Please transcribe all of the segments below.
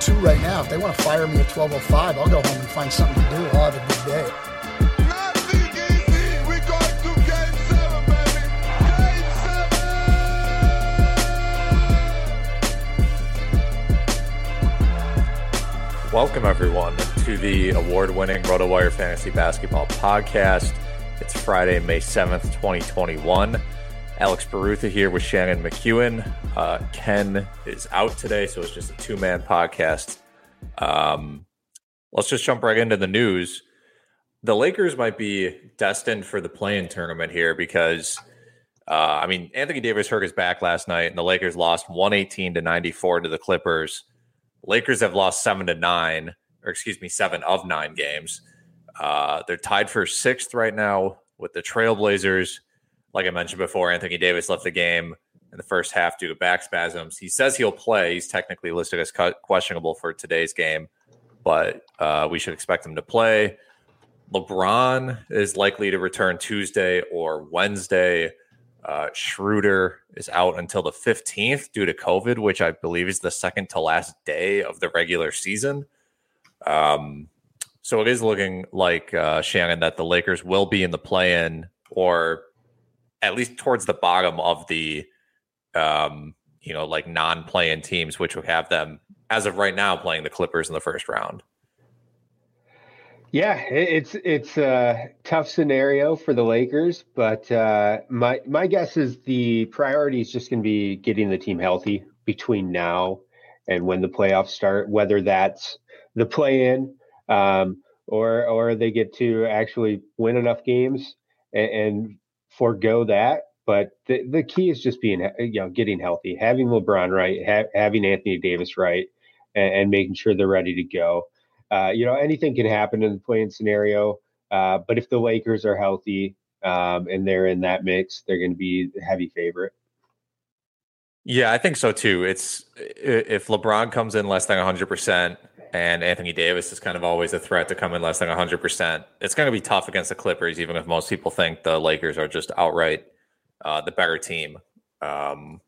202 right now. If they want to fire me at 1205, I'll go home and find something to do. I'll have a good day. Welcome, everyone, to the award winning RotoWire Fantasy Basketball Podcast. It's Friday, May 7th, 2021. Alex Barutha here with Shannon McKeown. Uh, Ken is out today, so it's just a two man podcast. Um, let's just jump right into the news. The Lakers might be destined for the play-in tournament here because, uh, I mean, Anthony Davis hurt his back last night, and the Lakers lost 118 to 94 to the Clippers. Lakers have lost seven to nine, or excuse me, seven of nine games. Uh, they're tied for sixth right now with the Trailblazers. Like I mentioned before, Anthony Davis left the game in the first half due to back spasms. He says he'll play. He's technically listed as questionable for today's game, but uh, we should expect him to play. LeBron is likely to return Tuesday or Wednesday. Uh, Schroeder is out until the 15th due to COVID, which I believe is the second to last day of the regular season. Um, so it is looking like uh, Shannon that the Lakers will be in the play-in, or at least towards the bottom of the, um, you know, like non-play-in teams, which would have them as of right now playing the Clippers in the first round. Yeah, it's it's a tough scenario for the Lakers, but uh, my my guess is the priority is just going to be getting the team healthy between now and when the playoffs start. Whether that's the play-in um, or or they get to actually win enough games and, and forego that. But the, the key is just being you know getting healthy, having LeBron right, ha- having Anthony Davis right, and, and making sure they're ready to go uh, you know, anything can happen in the play-in scenario. Uh, but if the Lakers are healthy um, and they're in that mix, they're going to be the heavy favorite. Yeah, I think so too. It's if LeBron comes in less than 100% and Anthony Davis is kind of always a threat to come in less than 100%, it's going to be tough against the Clippers, even if most people think the Lakers are just outright uh, the better team. Um,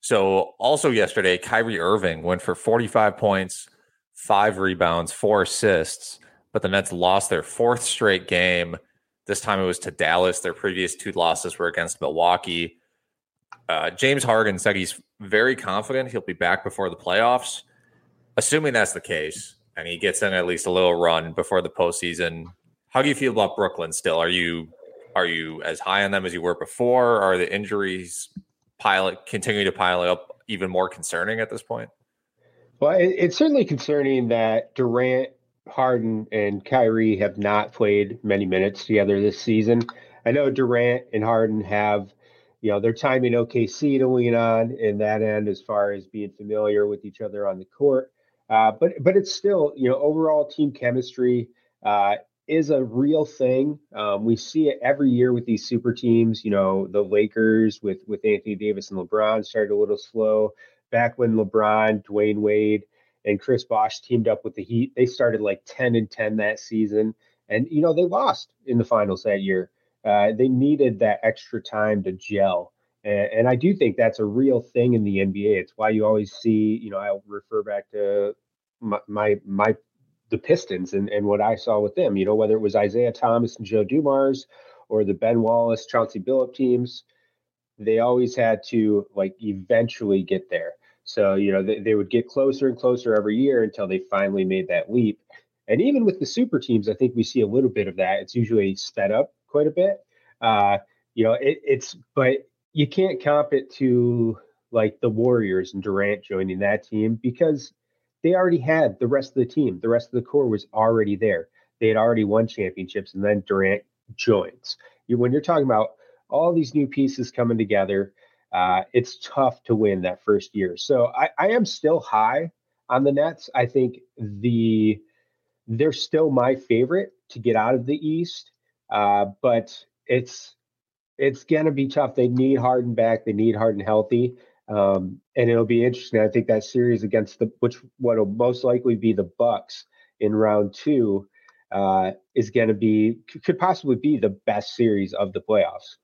so also yesterday, Kyrie Irving went for 45 points, five rebounds, four assists, but the Nets lost their fourth straight game. This time it was to Dallas. Their previous two losses were against Milwaukee. Uh, James Harden said he's very confident he'll be back before the playoffs. Assuming that's the case, and he gets in at least a little run before the postseason, how do you feel about Brooklyn still? Are you are you as high on them as you were before? Are the injuries pilot continuing to pile up even more concerning at this point? Well, it, it's certainly concerning that Durant, Harden, and Kyrie have not played many minutes together this season. I know Durant and Harden have, you know, their time in OKC to lean on in that end as far as being familiar with each other on the court. Uh, but but it's still, you know, overall team chemistry uh, is a real thing. Um, we see it every year with these super teams. You know, the Lakers with with Anthony Davis and LeBron started a little slow. Back when LeBron, Dwyane Wade, and Chris Bosh teamed up with the Heat, they started like ten and ten that season, and you know they lost in the finals that year. Uh, they needed that extra time to gel. And, I do think that's a real thing in the NBA. It's why you always see, you know, I'll refer back to my my, my the Pistons and, and what I saw with them, you know, whether it was Isiah Thomas and Joe Dumars or the Ben Wallace, Chauncey Billup teams, they always had to like eventually get there. So, you know, they, they would get closer and closer every year until they finally made that leap. And even with the super teams, I think we see a little bit of that. It's usually sped up quite a bit. Uh, you know, it, it's, but you can't comp it to like the Warriors and Durant joining that team because they already had the rest of the team. The rest of the core was already there. They had already won championships, and then Durant joins. You, when you're talking about all these new pieces coming together, uh, it's tough to win that first year. So I, I am still high on the Nets. I think the they're still my favorite to get out of the East, uh, but it's it's gonna be tough. They need Harden back. They need Harden healthy. Um, and it'll be interesting. I think that series against the which what will most likely be the Bucks in round two uh, is going to be could possibly be the best series of the playoffs.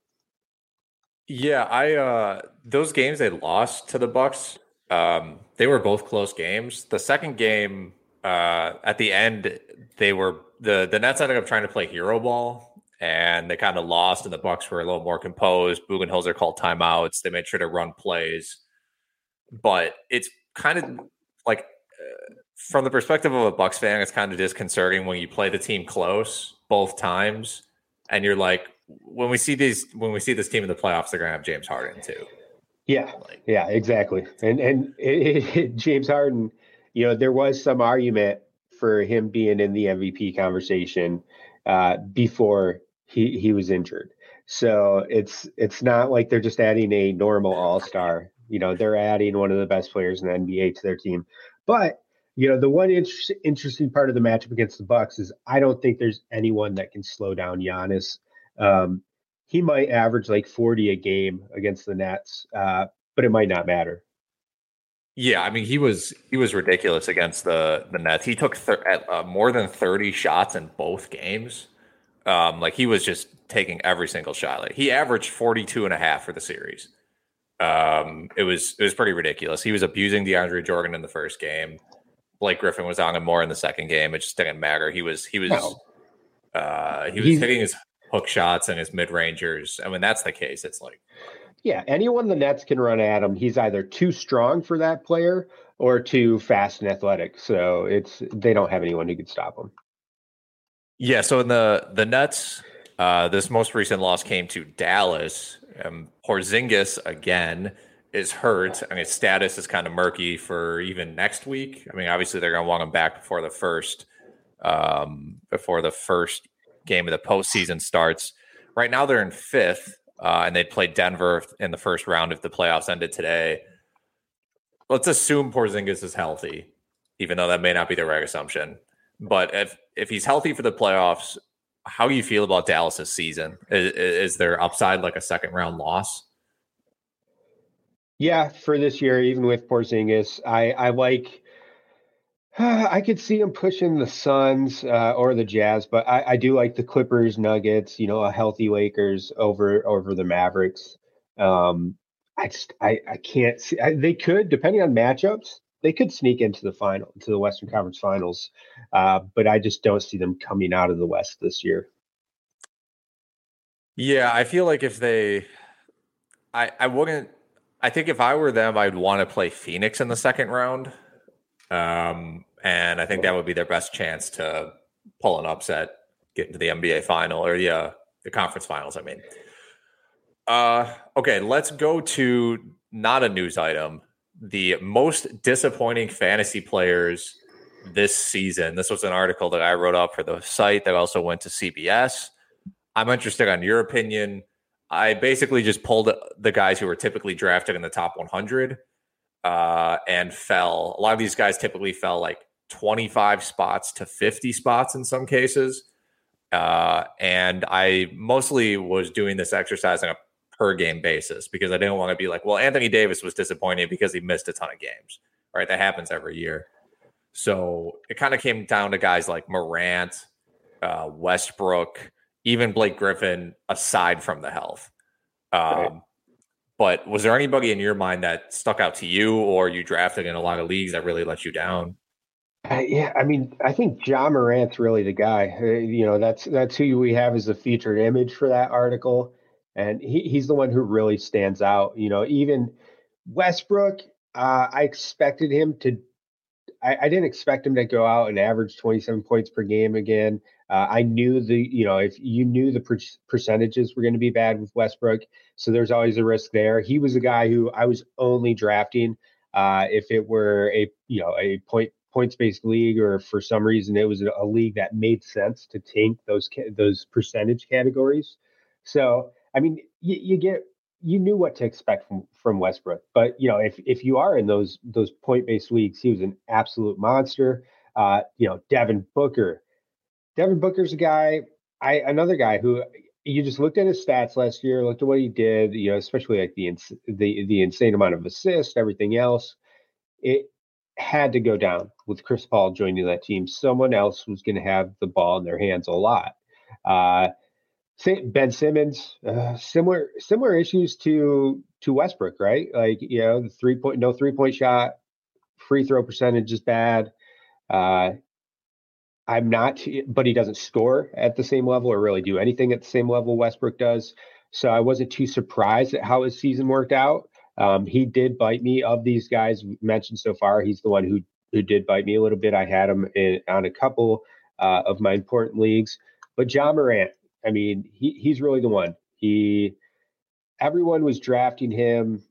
Yeah, I uh, those games they lost to the Bucks. Um, they were both close games. The second game uh, at the end, they were the the Nets ended up trying to play hero ball and they kind of lost, and the Bucks were a little more composed. Budenholzer called timeouts. They made sure to run plays, but it's kind of like uh, from the perspective of a Bucks fan, it's kind of disconcerting when you play the team close both times, and you're like, when we see these, when we see this team in the playoffs, they're gonna have James Harden too. Yeah, like, yeah, exactly. And and it, it, James Harden, you know, there was some argument for him being in the MVP conversation uh, before he he was injured. So it's it's not like they're just adding a normal all star. You know, they're adding one of the best players in the NBA to their team. But you know, the one inter- interesting part of the matchup against the Bucks is I don't think there's anyone that can slow down Giannis. Um, he might average like 40 a game against the Nets, uh, but it might not matter. Yeah, I mean he was he was ridiculous against the the Nets. He took thir- uh, more than 30 shots in both games. Um, like he was just taking every single shot. Like he averaged 42 and a half for the series. Um, it was it was pretty ridiculous. He was abusing DeAndre Jordan in the first game. Blake Griffin was on him more in the second game. It just didn't matter. He was he was no. uh, he was He's, hitting his hook shots and his mid rangers. And when that's the case, it's like yeah, anyone the Nets can run at him, he's either too strong for that player or too fast and athletic. So it's they don't have anyone who could stop him. Yeah, so in the the Nets, uh, this most recent loss came to Dallas. Um, Porzingis again is hurt. I mean, his status is kind of murky for even next week. I mean, obviously they're going to want him back before the first um, before the first game of the postseason starts. Right now they're in fifth, uh, and they'd play Denver in the first round if the playoffs ended today. Let's assume Porzingis is healthy, even though that may not be the right assumption. But if if he's healthy for the playoffs, how do you feel about Dallas's season? Is, is there upside like a second round loss? Yeah, for this year, even with Porzingis, I I like. I could see him pushing the Suns uh, or the Jazz, but I, I, do like the Clippers, Nuggets. You know, a healthy Lakers over over the Mavericks. Um, I just I I can't see. I, they could depending on matchups they could sneak into the final, to the Western Conference Finals, uh, but I just don't see them coming out of the West this year. Yeah, I feel like if they, I I wouldn't. I think if I were them, I'd want to play Phoenix in the second round, um, and I think that would be their best chance to pull an upset. get into the NBA final or the the conference finals. I mean, uh, okay, let's go to not a news item. The most disappointing fantasy players this season. This was an article that I wrote up for the site that also went to CBS. I'm interested on your opinion. I basically just pulled the guys who were typically drafted in the top 100 uh, and fell. A lot of these guys typically fell like 25 spots to 50 spots in some cases. Uh, and I mostly was doing this exercise on a per game basis because I didn't want to be like, well, Anthony Davis was disappointing because he missed a ton of games. Right. That happens every year. So it kind of came down to guys like Morant, uh, Westbrook, even Blake Griffin, aside from the health. Um, right. But was there anybody in your mind that stuck out to you or you drafted in a lot of leagues that really let you down? Uh, yeah, I mean, I think Ja Morant's really the guy. Uh, you know, that's that's who we have as the featured image for that article, and he, he's the one who really stands out. You know, even Westbrook, uh, I expected him to. I, I, didn't expect him to go out and average 27 points per game again. Uh, I knew the, you know, if you knew the per- percentages were going to be bad with Westbrook, so there's always a risk there. He was a guy who I was only drafting uh, if it were a, you know, a point points based league or for some reason it was a league that made sense to tank those those percentage categories. So I mean, you, you get you knew what to expect from from Westbrook, but you know if if you are in those those point based leagues, he was an absolute monster. Uh, you know, Devin Booker. Devin Booker's a guy. I another guy who you just looked at his stats last year, looked at what he did. You know, especially like the the the insane amount of assists, everything else. It had to go down with Chris Paul joining that team. Someone else was going to have the ball in their hands a lot. Uh, ben Simmons, uh, similar similar issues to to Westbrook, right? Like you know, the three point no three point shot, free throw percentage is bad. Uh, I'm not, but he doesn't score at the same level or really do anything at the same level Westbrook does. So I wasn't too surprised at how his season worked out. Um, he did bite me. Of these guys mentioned so far, he's the one who who did bite me a little bit. I had him in, on a couple uh, of my important leagues, but Ja Morant. I mean, he he's really the one. He everyone was drafting him.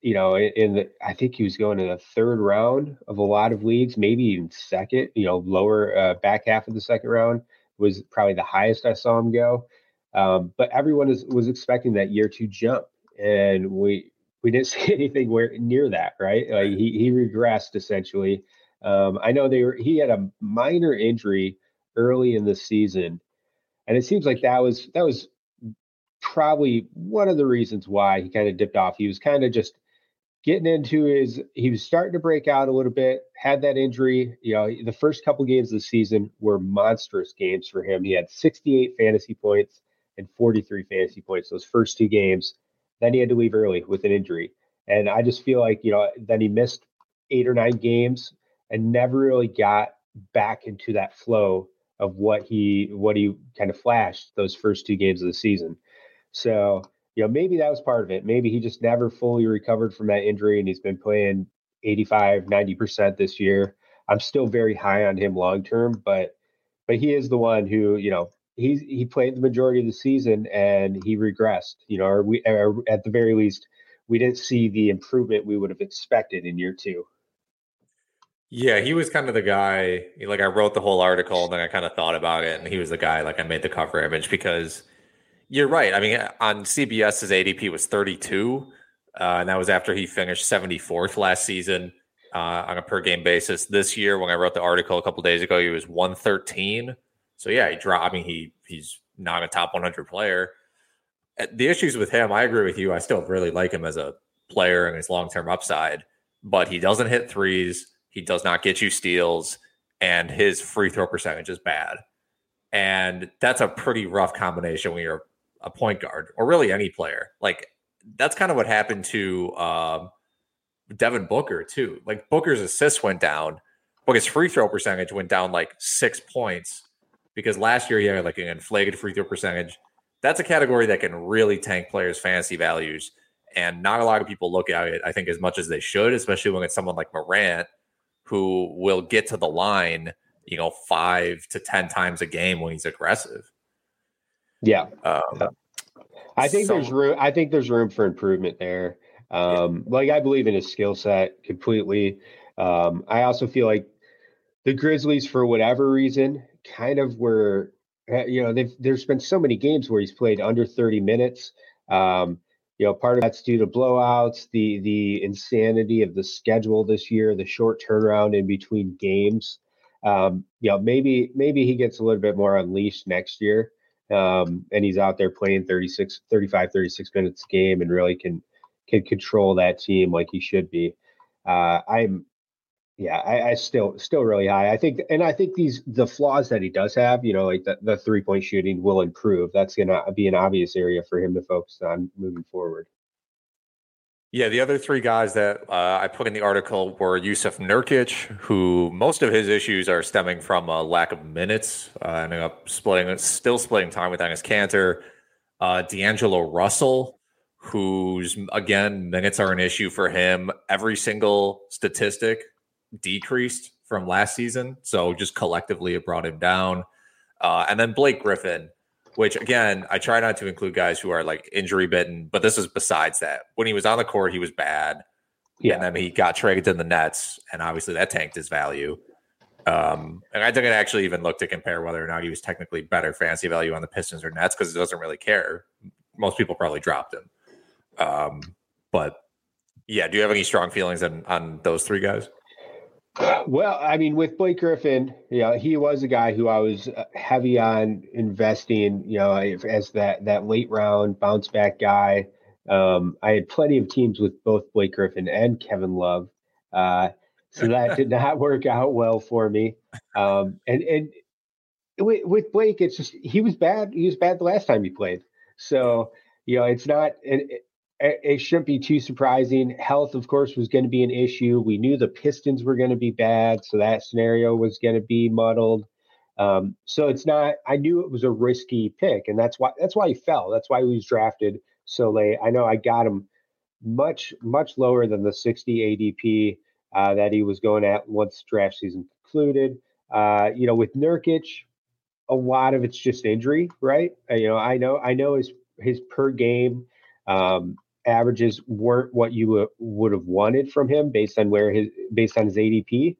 You know, in, in the I think he was going in the third round of a lot of leagues, maybe even second. You know, lower uh, back half of the second round was probably the highest I saw him go. Um, but everyone is, was expecting that year two jump, and we we didn't see anything where near that, right? Like he he regressed essentially. Um, I know they were he had a minor injury early in the season, and it seems like that was that was probably one of the reasons why he kind of dipped off. He was kind of just getting into his he was starting to break out a little bit had that injury you know the first couple games of the season were monstrous games for him he had 68 fantasy points and 43 fantasy points those first two games then he had to leave early with an injury. And I just feel like, you know, then he missed eight or nine games and never really got back into that flow of what he what he kind of flashed those first two games of the season. So, you know, maybe that was part of it. Maybe he just never fully recovered from that injury and he's been playing 85, 90% this year. I'm still very high on him long term, but but he is the one who, you know, he's he played the majority of the season and he regressed. You know, or we or at the very least, we didn't see the improvement we would have expected in year two. Yeah, he was kind of the guy. Like I wrote the whole article, and then I kind of thought about it, and he was the guy. Like I made the cover image because you're right. I mean, on CBS, his ADP was 32, uh, and that was after he finished 74th last season uh, on a per game basis. This year, when I wrote the article a couple days ago, he was 113. So yeah, he dropped. I mean, he he's not a top 100 player. Uh, the issues with him, I agree with you. I still really like him as a player and his long term upside, but he doesn't hit threes. He does not get you steals, and his free throw percentage is bad. And that's a pretty rough combination when you're a point guard or really any player. Like that's kind of what happened to um, Devin Booker too. Like Booker's assists went down, his free throw percentage went down like six points because last year he had like an inflated free throw percentage. That's a category that can really tank players' fantasy values. And not a lot of people look at it, I think, as much as they should, especially when it's someone like Morant, who will get to the line you know, five to 10 times a game when he's aggressive. Yeah. Um, I think so- there's room. I think there's room for improvement there. Um, Like I believe in his skill set completely. Um, I also feel like the Grizzlies, for whatever reason, kind of were. uh, You know, they've, there's been so many games where he's played under 30 minutes. Um, you know, part of that's due to blowouts, the the insanity of the schedule this year, the short turnaround in between games. Um, you know, maybe maybe he gets a little bit more unleashed next year um, and he's out there playing 36 35 36 minutes game and really can can control that team like he should be uh, i'm yeah I, I still still really high i think and i think these the flaws that he does have you know like the, the three point shooting will improve that's gonna be an obvious area for him to focus on moving forward Yeah, the other three guys that uh, I put in the article were Jusuf Nurkic, who most of his issues are stemming from a lack of minutes, uh, ending up splitting, still splitting time with Enes Kanter. Uh, D'Angelo Russell, whose again minutes are an issue for him. Every single statistic decreased from last season, so just collectively it brought him down. Uh, and then Blake Griffin, which again, I try not to include guys who are like injury bitten, but this is besides that. When he was on the court, he was bad. Yeah. And then he got traded to the Nets, and obviously that tanked his value. Um, and I didn't actually even look to compare whether or not he was technically better fantasy value on the Pistons or Nets because it doesn't really care. Most people probably dropped him. Um, but yeah, do you have any strong feelings on, on those three guys? Well, I mean, with Blake Griffin, you know, he was a guy who I was uh, heavy on investing, you know, as that that late round bounce back guy. Um, I had plenty of teams with both Blake Griffin and Kevin Love, uh, so that did not work out well for me. Um, and and with, with Blake, it's just he was bad. He was bad the last time he played. So you know, it's not. It, it, shouldn't be too surprising. Health, of course, was going to be an issue. We knew the Pistons were going to be bad, so that scenario was going to be muddled. Um, so it's not. I knew it was a risky pick, and that's why that's why he fell. That's why he was drafted so late. I know I got him much much lower than the 60 ADP uh, that he was going at once draft season concluded. Uh, you know, with Nurkic, a lot of it's just injury, right? Uh, you know, I know I know his his per game um, averages weren't what you would have wanted from him based on where his based on his ADP,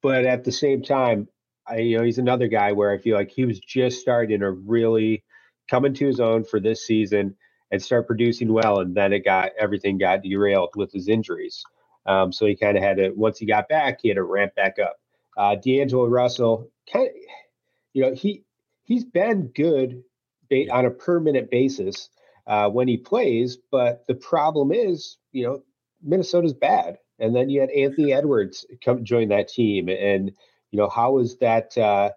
but at the same time, I you know he's another guy where I feel like he was just starting to really come into his own for this season and start producing well, and then it got everything got derailed with his injuries. Um, so he kind of had to once he got back, he had to ramp back up. Uh, D'Angelo Russell, kind of, you know, he he's been good on a per minute basis uh, when he plays, but the problem is, you know, Minnesota's bad, and then you had Anthony Edwards come join that team, and you know how is that? Uh,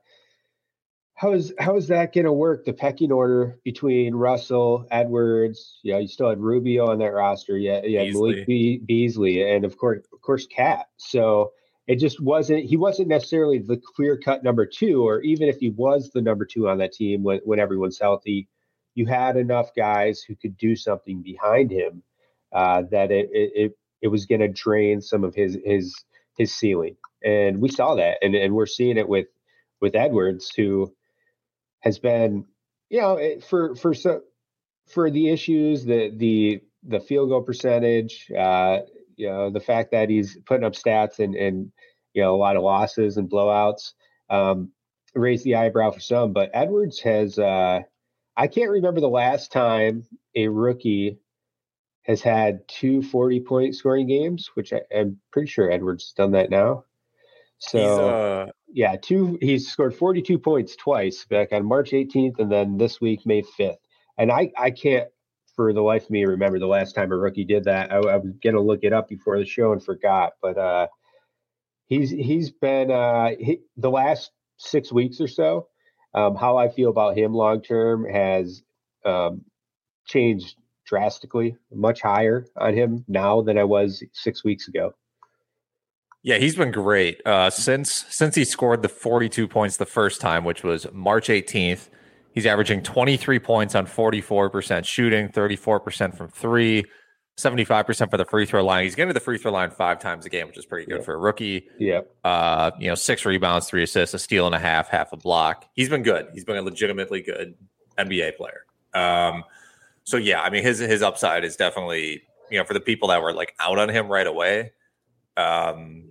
how is how is that going to work? The pecking order between Russell, Edwards, yeah, you still had Rubio on that roster. Yeah, yeah, Malik Be- Beasley, and of course, of course, Cat. So it just wasn't. He wasn't necessarily the clear cut number two, or even if he was the number two on that team when when everyone's healthy, you had enough guys who could do something behind him uh, that it it it, was going to drain some of his his his ceiling, and we saw that, and and we're seeing it with with Edwards who has been, you know, for for so for the issues, the the the field goal percentage, uh, you know, the fact that he's putting up stats and and you know a lot of losses and blowouts, um, raised the eyebrow for some. But Edwards has, uh, I can't remember the last time a rookie has had two 40 point scoring games, which I, I'm pretty sure Edwards has done that now. So uh, yeah, two. He's scored 42 points twice back on March 18th, and then this week May 5th. And I I can't for the life of me remember the last time a rookie did that. I, I was gonna look it up before the show and forgot, but uh, he's he's been uh, he, the last six weeks or so. Um, how I feel about him long term has um, changed drastically. Much higher on him now than I was six weeks ago. Yeah, he's been great uh, since since he scored the 42 points the first time, which was March 18th. He's averaging 23 points on 44% shooting, 34% from three, 75% for the free throw line. He's getting to the free throw line five times a game, which is pretty good Yeah. for a rookie. Yeah. Uh, you know, six rebounds, three assists, a steal and a half, half a block. He's been good. He's been a legitimately good NBA player. Um, so yeah, I mean his his upside is definitely, you know, for the people that were like out on him right away, um,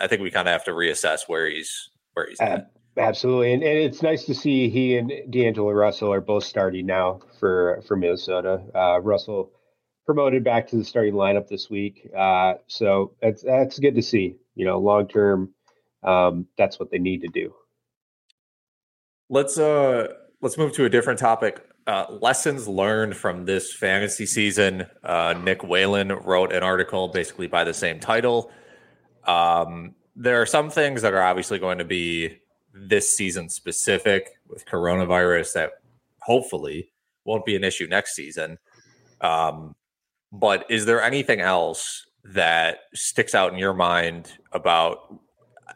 I think we kind of have to reassess where he's where he's at. Absolutely, and, and it's nice to see he and D'Angelo Russell are both starting now for for Minnesota. Uh, Russell promoted back to the starting lineup this week, uh, so that's that's good to see. You know, long term, um, that's what they need to do. Let's uh let's move to a different topic. Uh, lessons learned from this fantasy season. Uh, Nick Whalen wrote an article basically by the same title. Um, there are some things that are obviously going to be this season specific with coronavirus that hopefully won't be an issue next season. Um, but is there anything else that sticks out in your mind about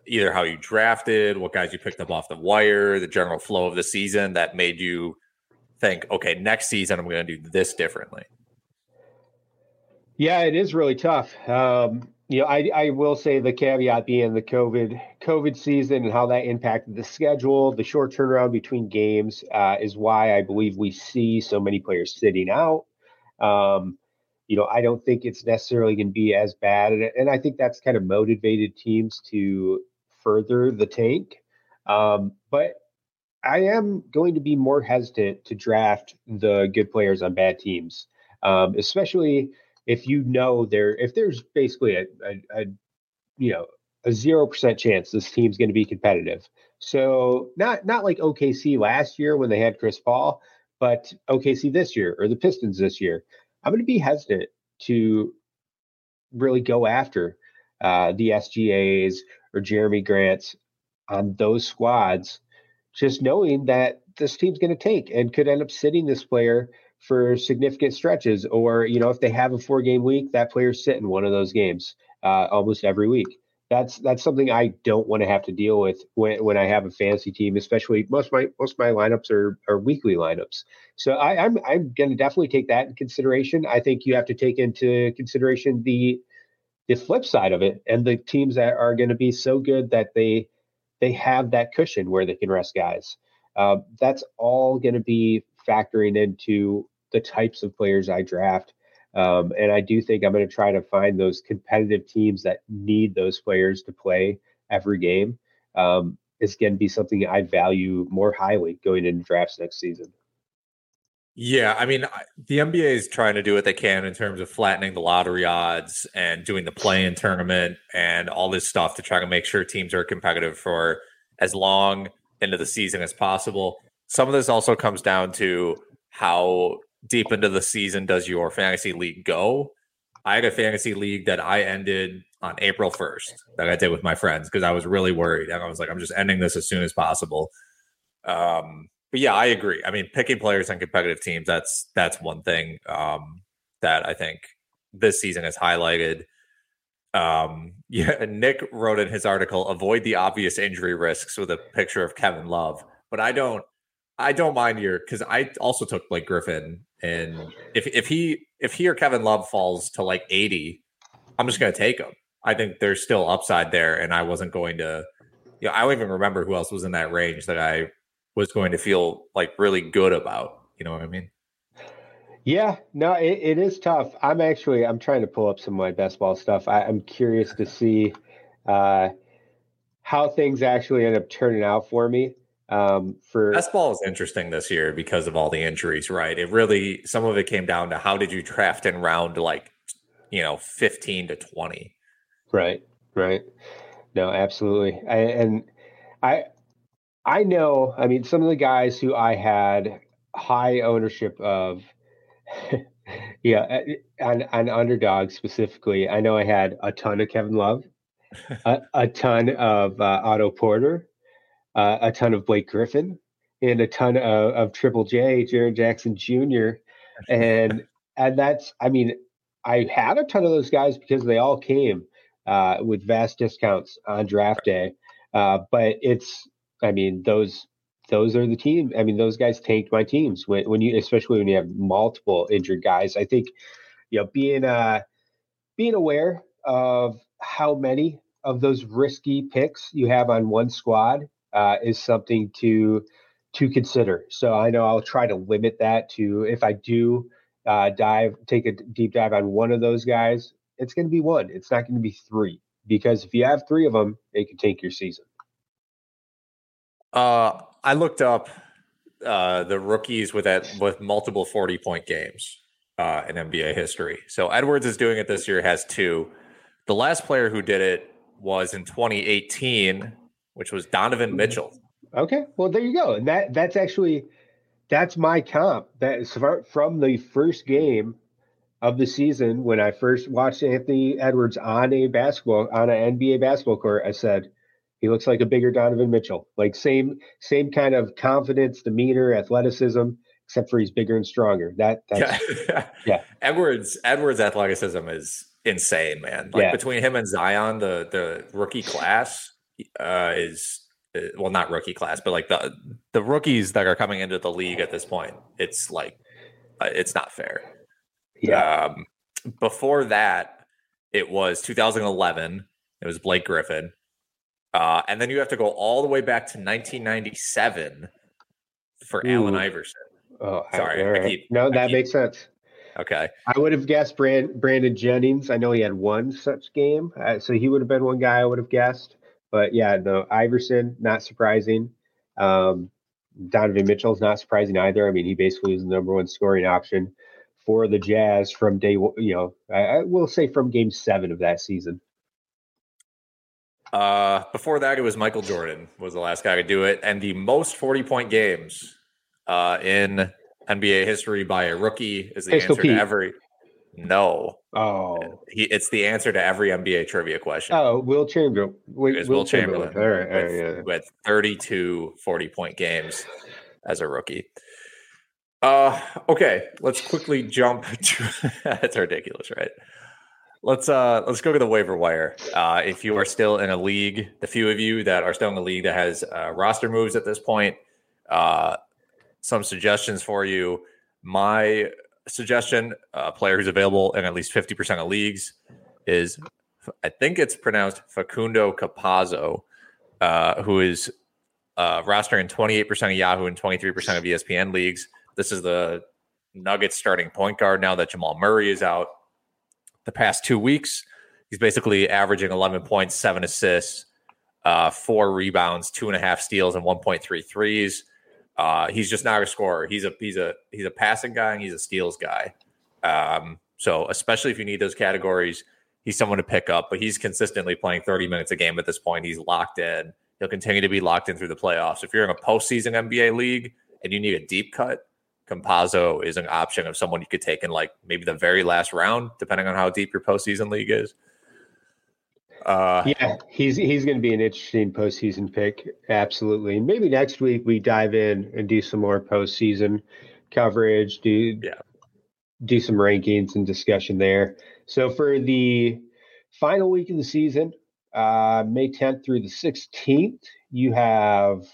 either how you drafted, what guys you picked up off the wire, the general flow of the season that made you think, okay, next season I'm going to do this differently? Yeah, it is really tough. Um, you know, I, I will say the caveat being the COVID COVID season and how that impacted the schedule, the short turnaround between games uh, is why I believe we see so many players sitting out. Um, you know, I don't think it's necessarily going to be as bad, and, and I think that's kind of motivated teams to further the tank. Um, but I am going to be more hesitant to draft the good players on bad teams, um, especially if you know there if there's basically a, a, a you know a zero percent chance this team's going to be competitive. So not not like OKC last year when they had Chris Paul, but OKC this year or the Pistons this year. I'm going to be hesitant to really go after uh, the SGAs or Jerami Grants on those squads, just knowing that this team's going to take and could end up sitting this player for significant stretches. Or, you know, if they have a four game week, that player's sitting one of those games uh, almost every week. That's that's something I don't want to have to deal with when, when I have a fantasy team, especially most my most my lineups are are weekly lineups. So I, I'm I'm going to definitely take that in consideration. I think you have to take into consideration the the flip side of it and the teams that are going to be so good that they they have that cushion where they can rest guys. Uh, that's all going to be factoring into the types of players I draft. Um, and I do think I'm going to try to find those competitive teams that need those players to play every game. Um, it's going to be something I value more highly going into drafts next season. Yeah, I mean, the NBA is trying to do what they can in terms of flattening the lottery odds and doing the play-in tournament and all this stuff to try to make sure teams are competitive for as long into the season as possible. Some of this also comes down to how deep into the season does your fantasy league go. I had a fantasy league that I ended on April 1st that I did with my friends because I was really worried. And I was like, I'm just ending this as soon as possible. Um, but yeah, I agree. I mean, picking players on competitive teams, that's that's one thing um, that I think this season has highlighted. Um, yeah, Nick wrote in his article, avoid the obvious injury risks with a picture of Kevin Love. But I don't I don't mind your because I also took Blake Griffin and if if he if he or Kevin Love falls to like 80, I'm just gonna take him. I think there's still upside there, and I wasn't going to you know, I don't even remember who else was in that range that I was going to feel like really good about. You know what I mean? Yeah, no, it, it is tough. I'm actually I'm trying to pull up some of my best ball stuff. I, I'm curious to see uh, how things actually end up turning out for me. Um, for Best ball is interesting this year because of all the injuries, right? It really some of it came down to how did you draft in round like you know 15 to 20. Right, right. No, absolutely. I, and I I know, I mean, some of the guys who I had high ownership of, yeah, on, on underdog specifically, I know I had a ton of Kevin Love, a, a ton of uh, Otto Porter, uh, a ton of Blake Griffin, and a ton of, of Triple J, Jaren Jackson Jr. And and that's, I mean, I had a ton of those guys because they all came uh, with vast discounts on draft day. Uh, but it's, I mean, those those are the team. I mean, those guys tanked my teams when, when you, especially when you have multiple injured guys. I think you know, being uh being aware of how many of those risky picks you have on one squad uh, is something to to consider. So I know I'll try to limit that to if I do uh, dive, take a deep dive on one of those guys, it's going to be one. It's not going to be three because if you have three of them, it could take your season. Uh, I looked up uh, the rookies with that with multiple forty point games uh, in NBA history. So Edwards is doing it this year. Has two. The last player who did it was in 2018, which was Donovan mm-hmm. Mitchell. Okay, well there you go, and that that's actually that's my comp. That is from the first game of the season when I first watched Anthony Edwards on a basketball on an NBA basketball court. I said he looks like a bigger Donovan Mitchell, like same same kind of confidence, demeanor, athleticism, except for he's bigger and stronger. That that's yeah. yeah. Edwards Edwards athleticism is insane, man. Like yeah. between him and Zion, the the rookie class uh, is uh, well, not rookie class, but like the the rookies that are coming into the league at this point. It's like uh, it's not fair. Yeah. Um, before that, it was 2011. It was Blake Griffin, uh, and then you have to go all the way back to 1997 for Ooh. Allen Iverson. Oh, sorry. Right. Keep, no, that keep, makes sense. Okay. I would have guessed Brand, Brandon Jennings. I know he had one such game, uh, so he would have been one guy I would have guessed. But yeah, no, Iverson, not surprising. Um, Donovan Mitchell's not surprising either. I mean, he basically was the number one scoring option for the Jazz from day, you know, I, I will say from game seven of that season. Uh, before that, it was Michael Jordan was the last guy to do it, and the most forty point games uh, in NBA history by a rookie is the answer to every. No. Oh. He, it's the answer to every NBA trivia question. Oh, Wilt Chamberlain. Will, Will, Wilt Chamberlain. Chamberlain. All right. With, all right, yeah. with 32 40 point games as a rookie. Uh, okay, let's quickly jump to that's ridiculous, right? Let's uh let's go to the waiver wire. Uh, if you are still in a league, the few of you that are still in a league that has uh, roster moves at this point, uh, some suggestions for you. My suggestion, a player who's available in at least 50% of leagues is, I think it's pronounced Facundo Campazzo, uh, who is uh, rostering 28% of Yahoo and 23% of ESPN leagues. This is the Nuggets starting point guard now that Jamal Murray is out. The past two weeks, he's basically averaging 11 points, seven assists, uh, four rebounds, two and a half steals, and 1.3 threes. Uh, he's just not a scorer. He's a he's a he's a passing guy and he's a steals guy. Um, so especially if you need those categories, he's someone to pick up. But he's consistently playing 30 minutes a game at this point. He's locked in. He'll continue to be locked in through the playoffs. If you're in a postseason NBA league and you need a deep cut, Campazzo is an option of someone you could take in like maybe the very last round, depending on how deep your postseason league is. Uh, yeah, he's he's going to be an interesting postseason pick. Absolutely. Maybe next week we dive in and do some more postseason coverage. Do yeah. do some rankings and discussion there. So for the final week of the season, uh, May 10th through the 16th, you have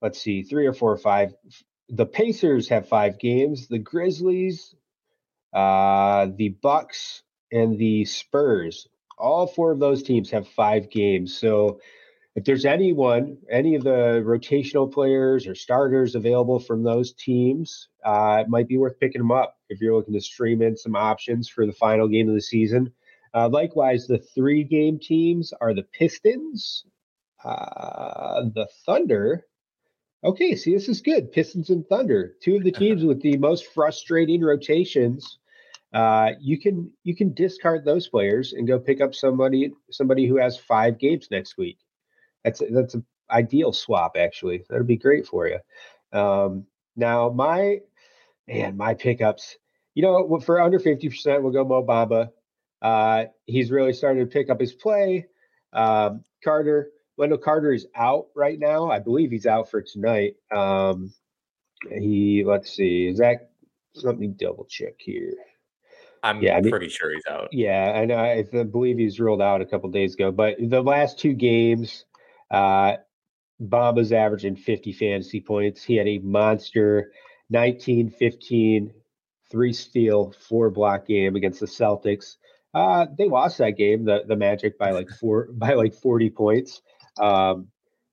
let's see, three or four or five. The Pacers have five games. The Grizzlies, uh, the Bucks, and the Spurs all four of those teams have five games. So if there's anyone, any of the rotational players or starters available from those teams, uh, it might be worth picking them up if you're looking to stream in some options for the final game of the season. Uh, likewise, the three game teams are the Pistons, uh, the Thunder. Okay, see, this is good. Pistons and Thunder, two of the teams with the most frustrating rotations uh, you can you can discard those players and go pick up somebody somebody who has five games next week. That's that's an ideal swap actually. That'd be great for you. Um, now my man, my pickups. You know, for under fifty percent, we'll go Mo Bamba. Uh, he's really starting to pick up his play. Um, Carter, Wendell Carter is out right now. I believe he's out for tonight. Um, he let's see, is that let me double check here. I'm yeah, pretty I mean, sure he's out. Yeah, and I, I believe he's ruled out a couple days ago. But the last two games, uh, Bamba's averaging 50 fantasy points. He had a monster 19, 15, three steal, four block game against the Celtics. Uh, they lost that game, the the Magic by like four by like forty points. Um,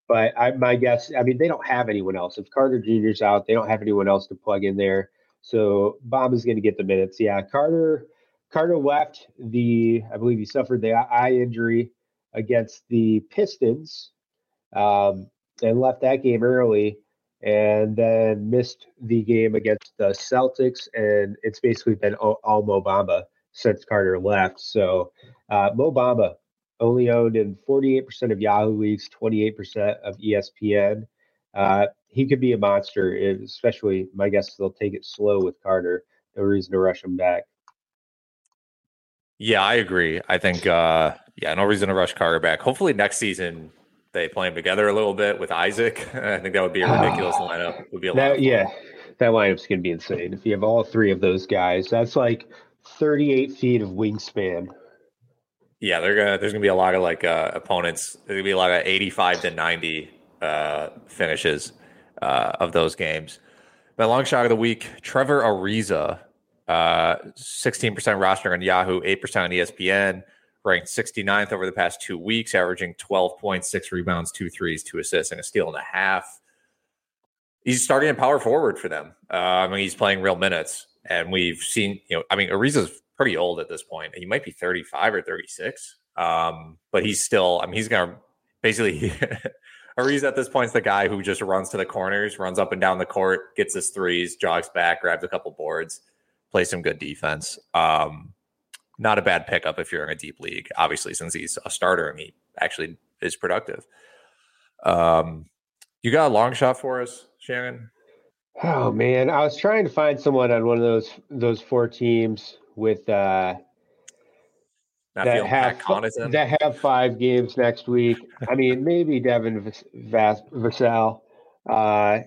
but I, my guess, I mean, they don't have anyone else. If Carter Jr.'s out, they don't have anyone else to plug in there. So Bob is going to get the minutes. Yeah, Carter Carter left the, I believe he suffered the eye injury against the Pistons um, and left that game early and then missed the game against the Celtics. And it's basically been all, all Mo Bamba since Carter left. So uh, Mo Bamba only owned in 48% of Yahoo leagues, 28% of ESPN. Uh, he could be a monster, especially my guess is they'll take it slow with Carter. No reason to rush him back. Yeah, I agree. I think, uh, yeah, no reason to rush Carter back. Hopefully next season they play them together a little bit with Isaac. I think that would be a ridiculous lineup. It would be a that, yeah, that lineup's going to be insane. If you have all three of those guys, that's like 38 feet of wingspan. Yeah, they're gonna. There's gonna be a lot of like uh, opponents. There's gonna be a lot of 85 to 90 uh, finishes uh, of those games. My long shot of the week: Trevor Ariza, uh, 16% roster on Yahoo, 8% on ESPN, ranked 69th over the past two weeks, averaging 12 points, six rebounds, two threes, two assists, and a steal and a half. He's starting in power forward for them. Uh, I mean, he's playing real minutes, and we've seen. You know, I mean, Ariza's pretty old at this point. He might be 35 or 36. Um, but he's still, I mean, he's going to basically, Ariza at this point is the guy who just runs to the corners, runs up and down the court, gets his threes, jogs back, grabs a couple boards, plays some good defense. Um, not a bad pickup if you're in a deep league, obviously, since he's a starter and he actually is productive. Um, you got a long shot for us, Shannon? Oh man, I was trying to find someone on one of those those four teams with uh, that have that have five games next week. I mean, maybe Devin Vassell. Uh,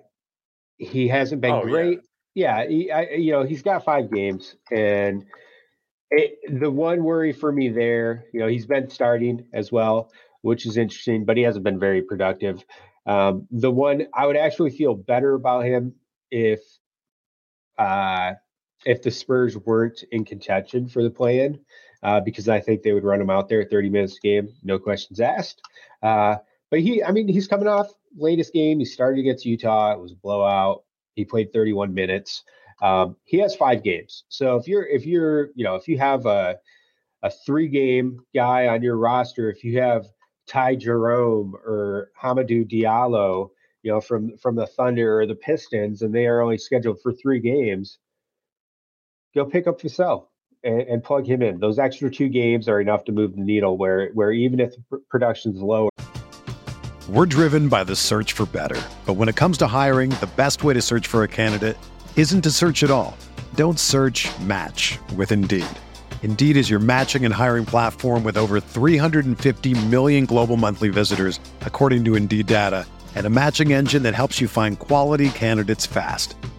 he hasn't been oh, great. Yeah, yeah he, I, you know, he's got five games, and it, the one worry for me there, you know, he's been starting as well, which is interesting, but he hasn't been very productive. Um, the one I would actually feel better about him if uh, if the Spurs weren't in contention for the play-in, uh, because I think they would run him out there 30 minutes game, no questions asked. Uh, but he, I mean, he's coming off latest game. He started against Utah. It was a blowout. He played 31 minutes. Um, he has five games. So if you're, if you're, you know, if you have a, a three game guy on your roster, if you have Ty Jerome or Hamidou Diallo, you know, from from the Thunder or the Pistons, and they are only scheduled for three games, go pick up Vassell and, and, plug him in. Those extra two games are enough to move the needle. Where where even if production's lower. We're driven by the search for better, but when it comes to hiring, the best way to search for a candidate isn't to search at all. Don't search. Match with Indeed. Indeed is your matching and hiring platform with over 350 million global monthly visitors, according to Indeed data, and a matching engine that helps you find quality candidates fast.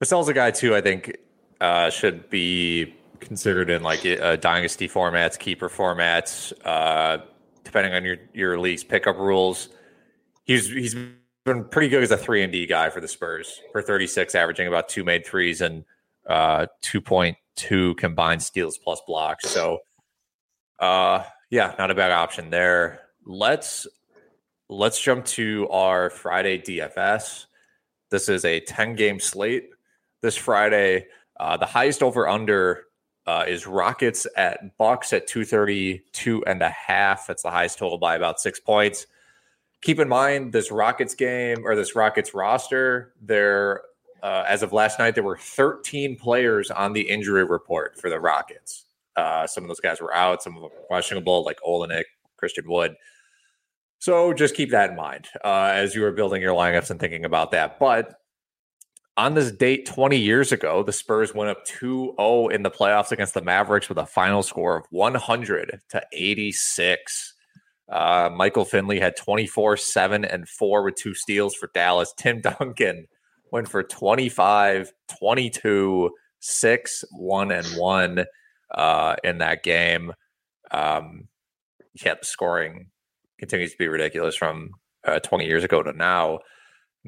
Vassell's a guy too. I think uh, should be considered in like uh, dynasty formats, keeper formats, uh, depending on your your league's pickup rules. He's he's been pretty good as a three and D guy for the Spurs for 36, averaging about two made threes and uh, 2.2 combined steals plus blocks. So, uh, yeah, not a bad option there. Let's let's jump to our Friday DFS. This is a 10 game slate this Friday. Uh, the highest over under uh, is Rockets at Bucks at 232 and a half. That's the highest total by about six points. Keep in mind this Rockets game or this Rockets roster, there uh, as of last night, there were 13 players on the injury report for the Rockets. Uh, some of those guys were out, some of them questionable, like Olynyk, Christian Wood. So just keep that in mind uh, as you are building your lineups and thinking about that. But on this date 20 years ago, the Spurs went up 2 0 in the playoffs against the Mavericks with a final score of 100 to 86. Uh, Michael Finley had 24, 7, and 4 with two steals for Dallas. Tim Duncan went for 25, 22, 6, 1, and 1 uh, in that game. Um, yeah, the scoring continues to be ridiculous from uh, 20 years ago to now.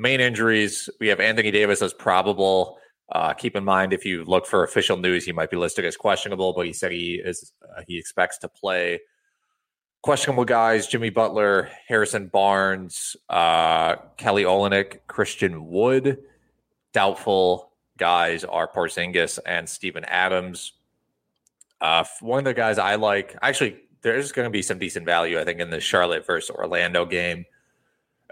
Main injuries we have Anthony Davis as probable. Uh, keep in mind if you look for official news, he might be listed as questionable, but he said he is uh, he expects to play. Questionable guys: Jimmy Butler, Harrison Barnes, uh, Kelly Olynyk, Christian Wood. Doubtful guys are Porzingis and Steven Adams. Uh, one of the guys I like, actually, there's going to be some decent value, I think, in the Charlotte versus Orlando game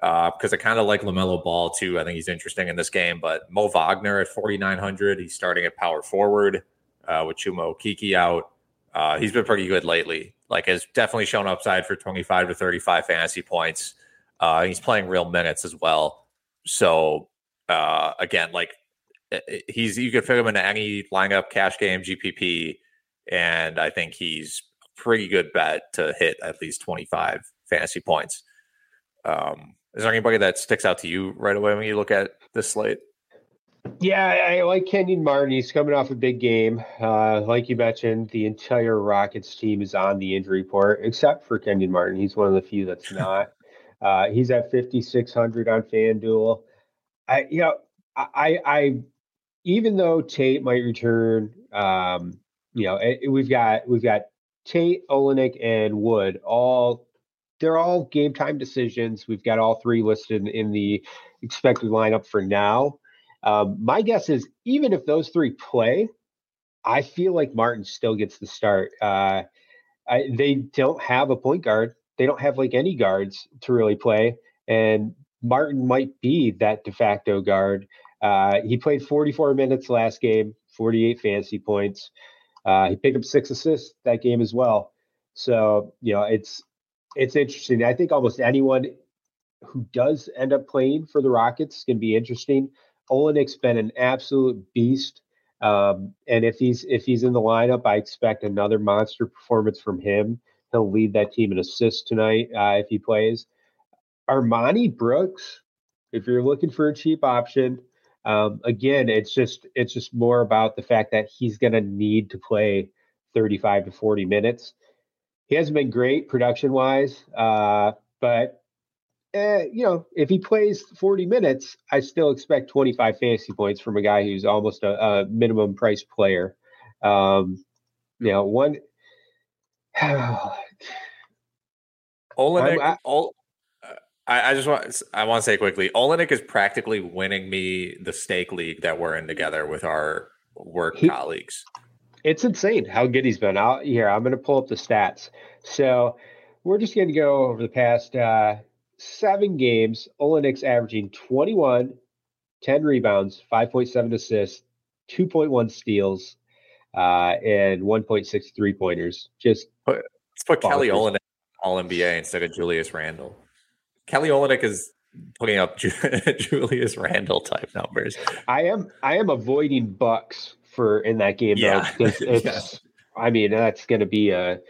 because uh, I kind of like LaMelo Ball too. I think he's interesting in this game. But Mo Wagner at 4,900, he's starting at power forward uh, with Chuma Okeke out. Uh, he's been pretty good lately. Like, has definitely shown upside for 25 to 35 fantasy points. Uh, he's playing real minutes as well. So, uh, again, like, he's you could fit him into any lineup, cash game, GPP, and I think he's a pretty good bet to hit at least 25 fantasy points. Um, is there anybody that sticks out to you right away when you look at this slate? Yeah, I like Kenyon Martin. He's coming off a big game. Uh, like you mentioned, the entire Rockets team is on the injury report, except for Kenyon Martin. He's one of the few that's not. uh, he's at 5,600 on FanDuel. I, you know, I, I, even though Tate might return, um, you know, it, it, we've got we've got Tate, Olynyk, and Wood all they're all game time decisions. We've got all three listed in the expected lineup for now. Um, my guess is even if those three play, I feel like Martin still gets the start. Uh, I, they don't have a point guard. They don't have like any guards to really play, and Martin might be that de facto guard. Uh, he played 44 minutes last game, 48 fantasy points. Uh, he picked up six assists that game as well. So you know, it's it's interesting. I think almost anyone who does end up playing for the Rockets can be interesting. Olynyk's been an absolute beast. Um, and if he's if he's in the lineup, I expect another monster performance from him. He'll lead that team in assists tonight uh, if he plays. Armoni Brooks, if you're looking for a cheap option, um, again, it's just it's just more about the fact that he's going to need to play 35 to 40 minutes he hasn't been great production wise, uh, but uh, you know, if he plays 40 minutes, I still expect 25 fantasy points from a guy who's almost a, a minimum price player. Um, you know, one. Olynyk, I, Ol, I, I, just want I want to say quickly, Olynyk is practically winning me the stake league that we're in together with our work he, colleagues it's insane how good he's been. Out here, I'm going to pull up the stats. So we're just going to go over the past uh, seven games. Olynyk's averaging 21, 10 rebounds, 5.7 assists, 2.1 steals, uh, and 1.6 three pointers. Just put, let's put Kelly Olynyk all NBA instead of Julius Randle. Kelly Olynyk is putting up Julius Randle type numbers. I am I am avoiding Bucks for in that game yeah. though. It's, yeah. I mean, that's going to be a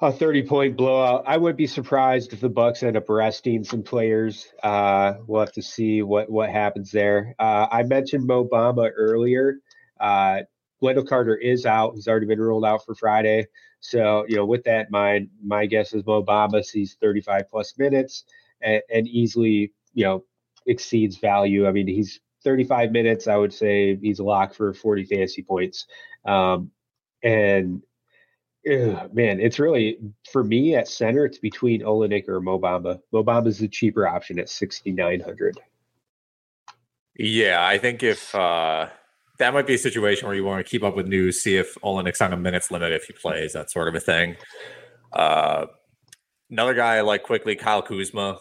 a 30 point blowout. I would be surprised if the Bucks end up resting some players. Uh, we'll have to see what what happens there. Uh, I mentioned Mo Bamba earlier. Uh, Wendell Carter is out. He's already been ruled out for Friday. So, you know, with that in mind, my guess is Mo Bamba sees 35 plus minutes and, and easily, you know, exceeds value. I mean, he's 35 minutes, I would say he's a lock for 40 fantasy points. Um, and ugh, man, it's really for me at center. It's between Olynyk or Mo Bamba. Mo Bamba is the cheaper option at 6,900. Yeah, I think if uh, that might be a situation where you want to keep up with news, see if Olynyk's on a minutes limit if he plays, that sort of a thing. Uh, another guy I like quickly, Kyle Kuzma.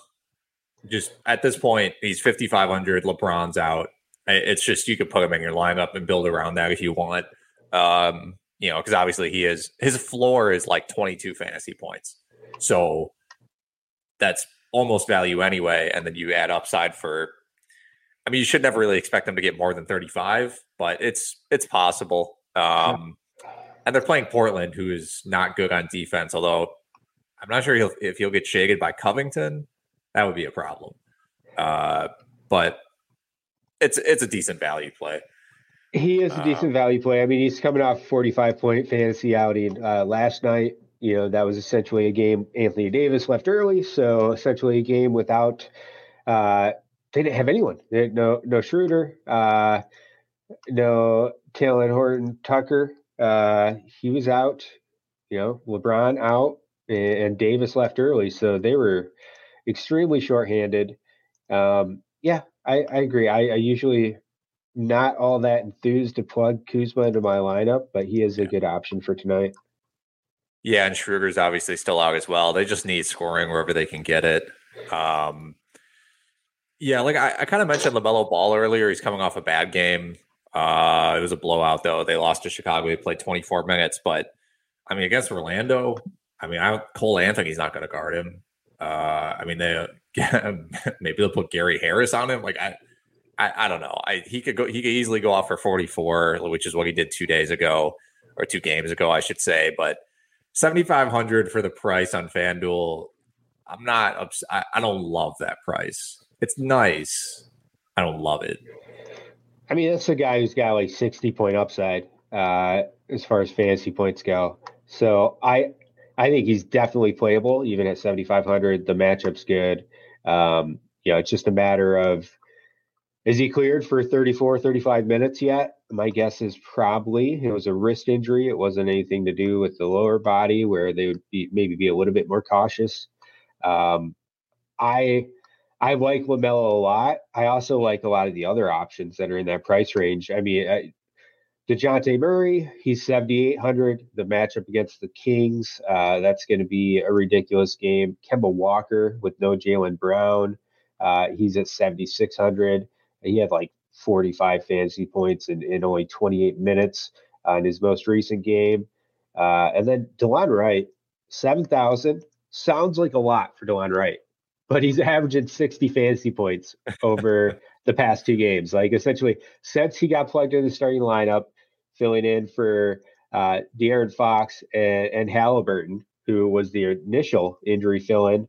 Just at this point, he's 5,500. LeBron's out. It's just you could put him in your lineup and build around that if you want. Um, you know, because obviously he is his floor is like 22 fantasy points. So that's almost value anyway. And then you add upside for I mean, you should never really expect them to get more than 35, but it's it's possible. Um, and they're playing Portland, who is not good on defense. Although I'm not sure he'll, if he'll get shaded by Covington, that would be a problem. Uh, but it's it's a decent value play. He is a decent um, value play. I mean, he's coming off 45 point fantasy outing uh, last night. You know, that was essentially a game. Anthony Davis left early, so essentially a game without uh, they didn't have anyone. no no Schroeder, uh, no Talen Horton Tucker. Uh, he was out. You know, LeBron out, and, and Davis left early, so they were extremely shorthanded. Um, yeah, I, I agree. I, I, usually not all that enthused to plug Kuzma into my lineup, but he is a good option for tonight. Yeah, and Schroeder's obviously still out as well. They just need scoring wherever they can get it. Um, yeah, like I, I kind of mentioned LaMelo Ball earlier. He's coming off a bad game. Uh, it was a blowout, though. They lost to Chicago. He played 24 minutes, but I mean, against Orlando, I mean, I, Cole Anthony's not going to guard him. Uh, I mean, they maybe they'll put Gary Harris on him. Like I, I, I don't know. I he could go. He could easily go off for 44, which is what he did two days ago or two games ago, I should say. But 7,500 for the price on FanDuel. I'm not. I, I don't love that price. It's nice. I don't love it. I mean, that's a guy who's got like 60 point upside uh, as far as fantasy points go. So I I think he's definitely playable even at 7,500. The matchup's good. Um, you know, it's just a matter of is he cleared for 34, 35 minutes yet? My guess is probably it was a wrist injury. It wasn't anything to do with the lower body where they would be maybe be a little bit more cautious. Um, I I like LaMelo a lot. I also like a lot of the other options that are in that price range. I mean, uh, Dejounte Murray, he's 7,800. The matchup against the Kings, uh, that's going to be a ridiculous game. Kemba Walker with no Jaylen Brown, uh, he's at 7,600. He had like 45 fantasy points in, in only 28 minutes uh, in his most recent game. Uh, and then Delon Wright, 7,000. Sounds like a lot for Delon Wright but he's averaging 60 fantasy points over the past two games. Like essentially, since he got plugged in the starting lineup, filling in for uh, De'Aaron Fox and, and Halliburton, who was the initial injury fill-in,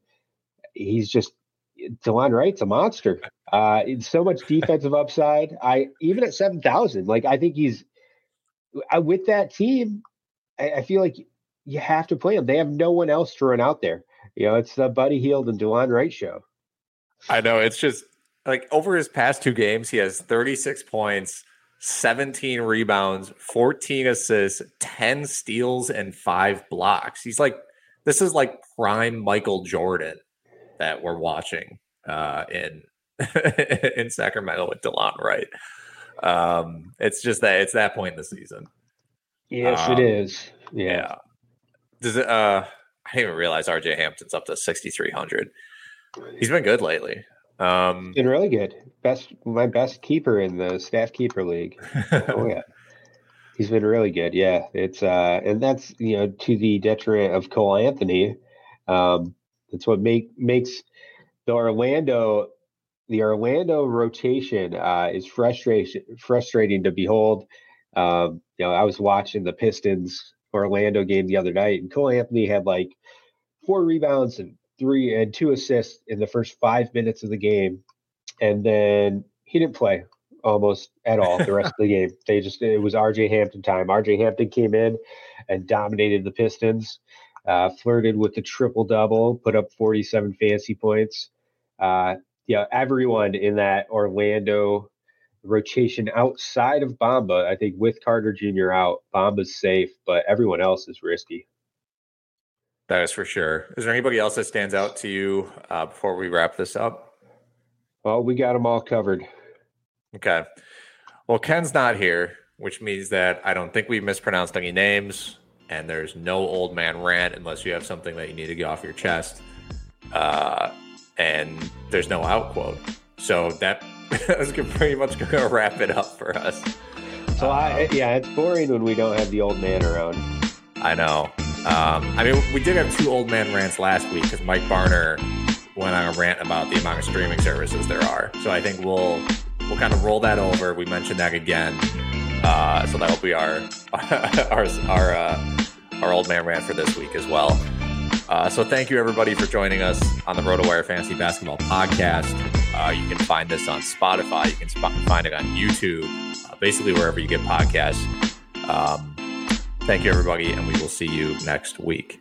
he's just Delon Wright's a monster. Uh, so much defensive upside. I even at seven thousand, like I think he's I, with that team. I, I feel like you have to play him. They have no one else to run out there. You know, it's the Buddy Hield and Delon Wright show. I know. It's just like over his past two games, he has 36 points, 17 rebounds, 14 assists, 10 steals, and five blocks. He's like, this is like prime Michael Jordan that we're watching uh, in in Sacramento with Delon Wright. Um, it's just that it's that point in the season. Yes, um, it is. Yeah. yeah. Does it? Uh, I didn't even realize RJ Hampton's up to 6,300. He's been good lately. Um, been really good. Best, my best keeper in the staff keeper league. oh yeah, he's been really good. Yeah, it's uh, and that's you know to the detriment of Cole Anthony. Um, that's what make makes the Orlando the Orlando rotation uh, is frustration frustrating to behold. Um, you know, I was watching the Pistons Orlando game the other night, and Cole Anthony had like four rebounds and three and two assists in the first five minutes of the game, and then he didn't play almost at all the rest of the game. They just it was RJ Hampton time. RJ Hampton came in and dominated the Pistons, uh, flirted with the triple double, put up 47 fantasy points. Uh, yeah, everyone in that Orlando rotation outside of Bamba, I think with Carter Jr. out, Bamba's safe, but everyone else is risky. That is for sure. Is there anybody else that stands out to you uh, before we wrap this up? Well, we got them all covered. Okay. Well, Ken's not here, which means that I don't think we mispronounced any names, and there's no old man rant unless you have something that you need to get off your chest. Uh, and there's no out quote. So that's pretty much going to wrap it up for us. So I, yeah, it's boring when we don't have the old man around. I know. Um, I mean, we did have two old man rants last week because Mike Barner went on a rant about the amount of streaming services there are. So I think we'll we'll kind of roll that over. We mentioned that again. Uh, so that'll be our our our uh, our old man rant for this week as well. Uh, so thank you everybody for joining us on the RotoWire Fantasy Basketball Podcast. Uh, you can find this on Spotify. You can sp- find it on YouTube. Uh, basically wherever you get podcasts. Um, thank you everybody, and we will see you next week.